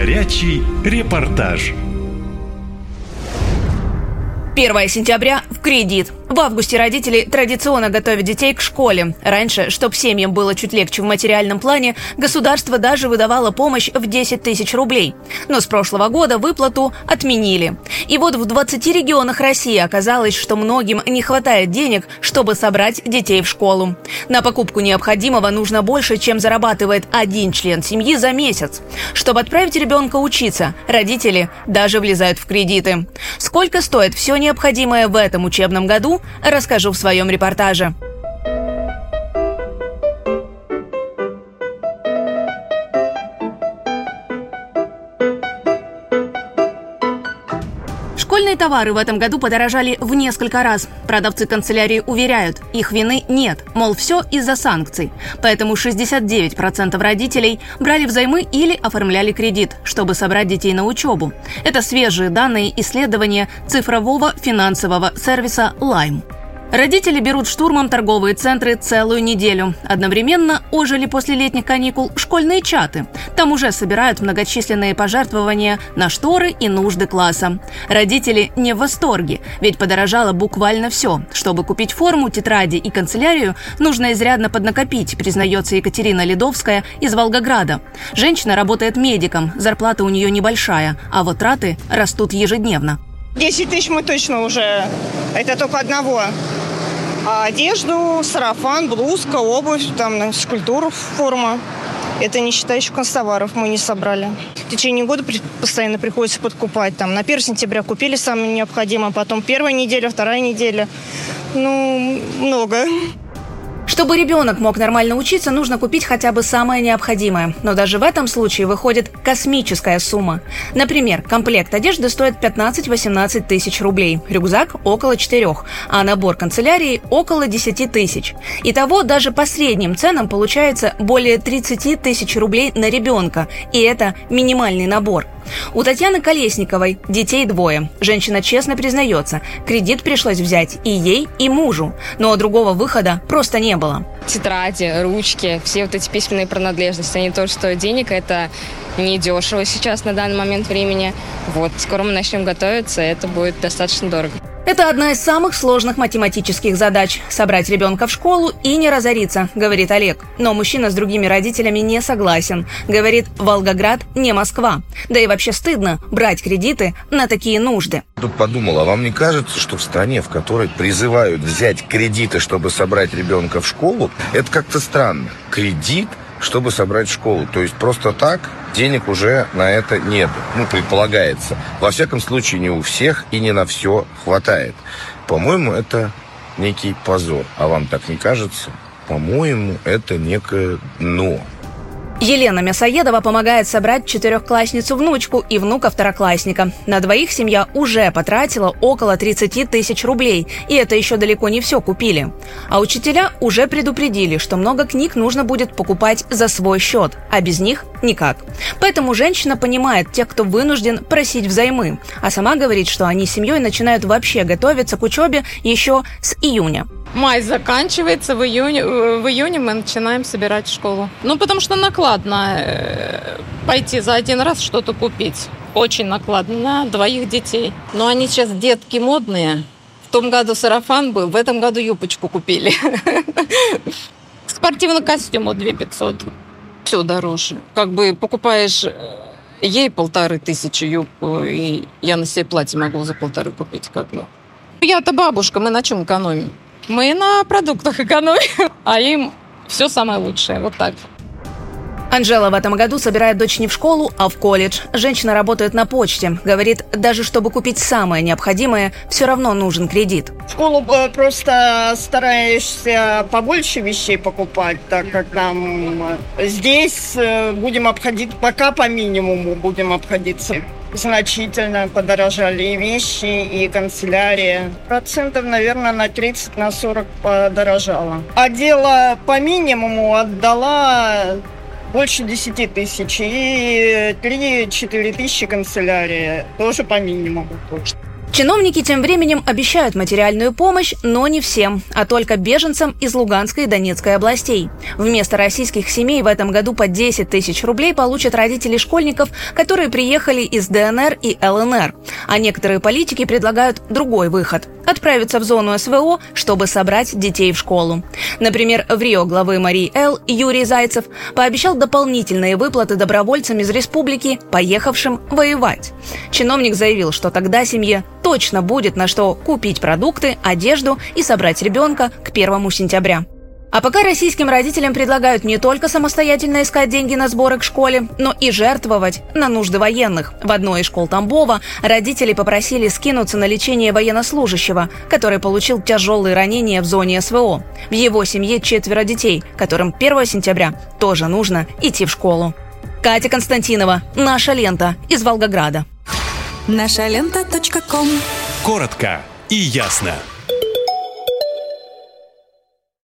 Горячий репортаж. 1 сентября в кредит. В августе родители традиционно готовят детей к школе. Раньше, чтобы семьям было чуть легче в материальном плане, государство даже выдавало помощь в 10 тысяч рублей. Но с прошлого года выплату отменили. И вот в 20 регионах России оказалось, что многим не хватает денег, чтобы собрать детей в школу. На покупку необходимого нужно больше, чем зарабатывает один член семьи за месяц. Чтобы отправить ребенка учиться, родители даже влезают в кредиты. Сколько стоит все необходимое? в этом учебном году, расскажу в своем репортаже. Школьные товары в этом году подорожали в несколько раз. Продавцы канцелярии уверяют, их вины нет, мол, все из-за санкций. Поэтому 69% родителей брали взаймы или оформляли кредит, чтобы собрать детей на учебу. Это свежие данные исследования цифрового финансового сервиса Lime. Родители берут штурмом торговые центры целую неделю. Одновременно ожили после летних каникул школьные чаты. Там уже собирают многочисленные пожертвования на шторы и нужды класса. Родители не в восторге, ведь подорожало буквально все. Чтобы купить форму, тетради и канцелярию, нужно изрядно поднакопить, признается Екатерина Ледовская из Волгограда. Женщина работает медиком, зарплата у нее небольшая, а вот траты растут ежедневно. 10 тысяч мы точно уже. Это только одного. А одежду, сарафан, блузка, обувь, там, скульптуру, форма. Это не считая еще констоваров мы не собрали. В течение года постоянно приходится подкупать. Там, на 1 сентября купили самое необходимое, потом первая неделя, вторая неделя. Ну, много. Чтобы ребенок мог нормально учиться, нужно купить хотя бы самое необходимое. Но даже в этом случае выходит космическая сумма. Например, комплект одежды стоит 15-18 тысяч рублей, рюкзак – около 4, а набор канцелярии – около 10 тысяч. Итого даже по средним ценам получается более 30 тысяч рублей на ребенка, и это минимальный набор – у Татьяны Колесниковой детей двое. Женщина честно признается, кредит пришлось взять и ей, и мужу, но другого выхода просто не было. Тетради, ручки, все вот эти письменные принадлежности, они тоже стоят денег, это недешево сейчас на данный момент времени. Вот, скоро мы начнем готовиться, это будет достаточно дорого. Это одна из самых сложных математических задач – собрать ребенка в школу и не разориться, говорит Олег. Но мужчина с другими родителями не согласен. Говорит, Волгоград не Москва. Да и вообще стыдно брать кредиты на такие нужды. Тут подумал, а вам не кажется, что в стране, в которой призывают взять кредиты, чтобы собрать ребенка в школу, это как-то странно? Кредит – чтобы собрать школу. То есть просто так денег уже на это нет. Ну, предполагается. Во всяком случае, не у всех и не на все хватает. По-моему, это некий позор. А вам так не кажется? По-моему, это некое дно. Елена Мясоедова помогает собрать четырехклассницу-внучку и внука-второклассника. На двоих семья уже потратила около 30 тысяч рублей, и это еще далеко не все купили. А учителя уже предупредили, что много книг нужно будет покупать за свой счет, а без них никак. Поэтому женщина понимает тех, кто вынужден просить взаймы, а сама говорит, что они с семьей начинают вообще готовиться к учебе еще с июня. Май заканчивается, в июне, э, в июне мы начинаем собирать школу. Ну, потому что накладно э, пойти за один раз что-то купить. Очень накладно на двоих детей. Но они сейчас детки модные. В том году сарафан был, в этом году юбочку купили. Спортивный костюм 2 500. Все дороже. Как бы покупаешь э, ей полторы тысячи юбку, и я на себе платье могу за полторы купить. Как бы. Я-то бабушка, мы на чем экономим? Мы на продуктах экономим, а им все самое лучшее. Вот так. Анжела в этом году собирает дочь не в школу, а в колледж. Женщина работает на почте. Говорит, даже чтобы купить самое необходимое, все равно нужен кредит. В школу э, просто стараешься побольше вещей покупать, так как нам э, здесь э, будем обходить, пока по минимуму будем обходиться значительно подорожали и вещи, и канцелярия. Процентов, наверное, на 30, на 40 подорожало. А дело по минимуму отдала больше 10 тысяч и 3-4 тысячи канцелярия. Тоже по минимуму. Чиновники тем временем обещают материальную помощь, но не всем, а только беженцам из Луганской и Донецкой областей. Вместо российских семей в этом году по 10 тысяч рублей получат родители школьников, которые приехали из ДНР и ЛНР. А некоторые политики предлагают другой выход – отправиться в зону СВО, чтобы собрать детей в школу. Например, в Рио главы Марии Эл Юрий Зайцев пообещал дополнительные выплаты добровольцам из республики, поехавшим воевать. Чиновник заявил, что тогда семье точно будет на что купить продукты, одежду и собрать ребенка к первому сентября. А пока российским родителям предлагают не только самостоятельно искать деньги на сборы к школе, но и жертвовать на нужды военных. В одной из школ Тамбова родители попросили скинуться на лечение военнослужащего, который получил тяжелые ранения в зоне СВО. В его семье четверо детей, которым 1 сентября тоже нужно идти в школу. Катя Константинова, «Наша лента» из Волгограда. Наша лента. Коротко и ясно.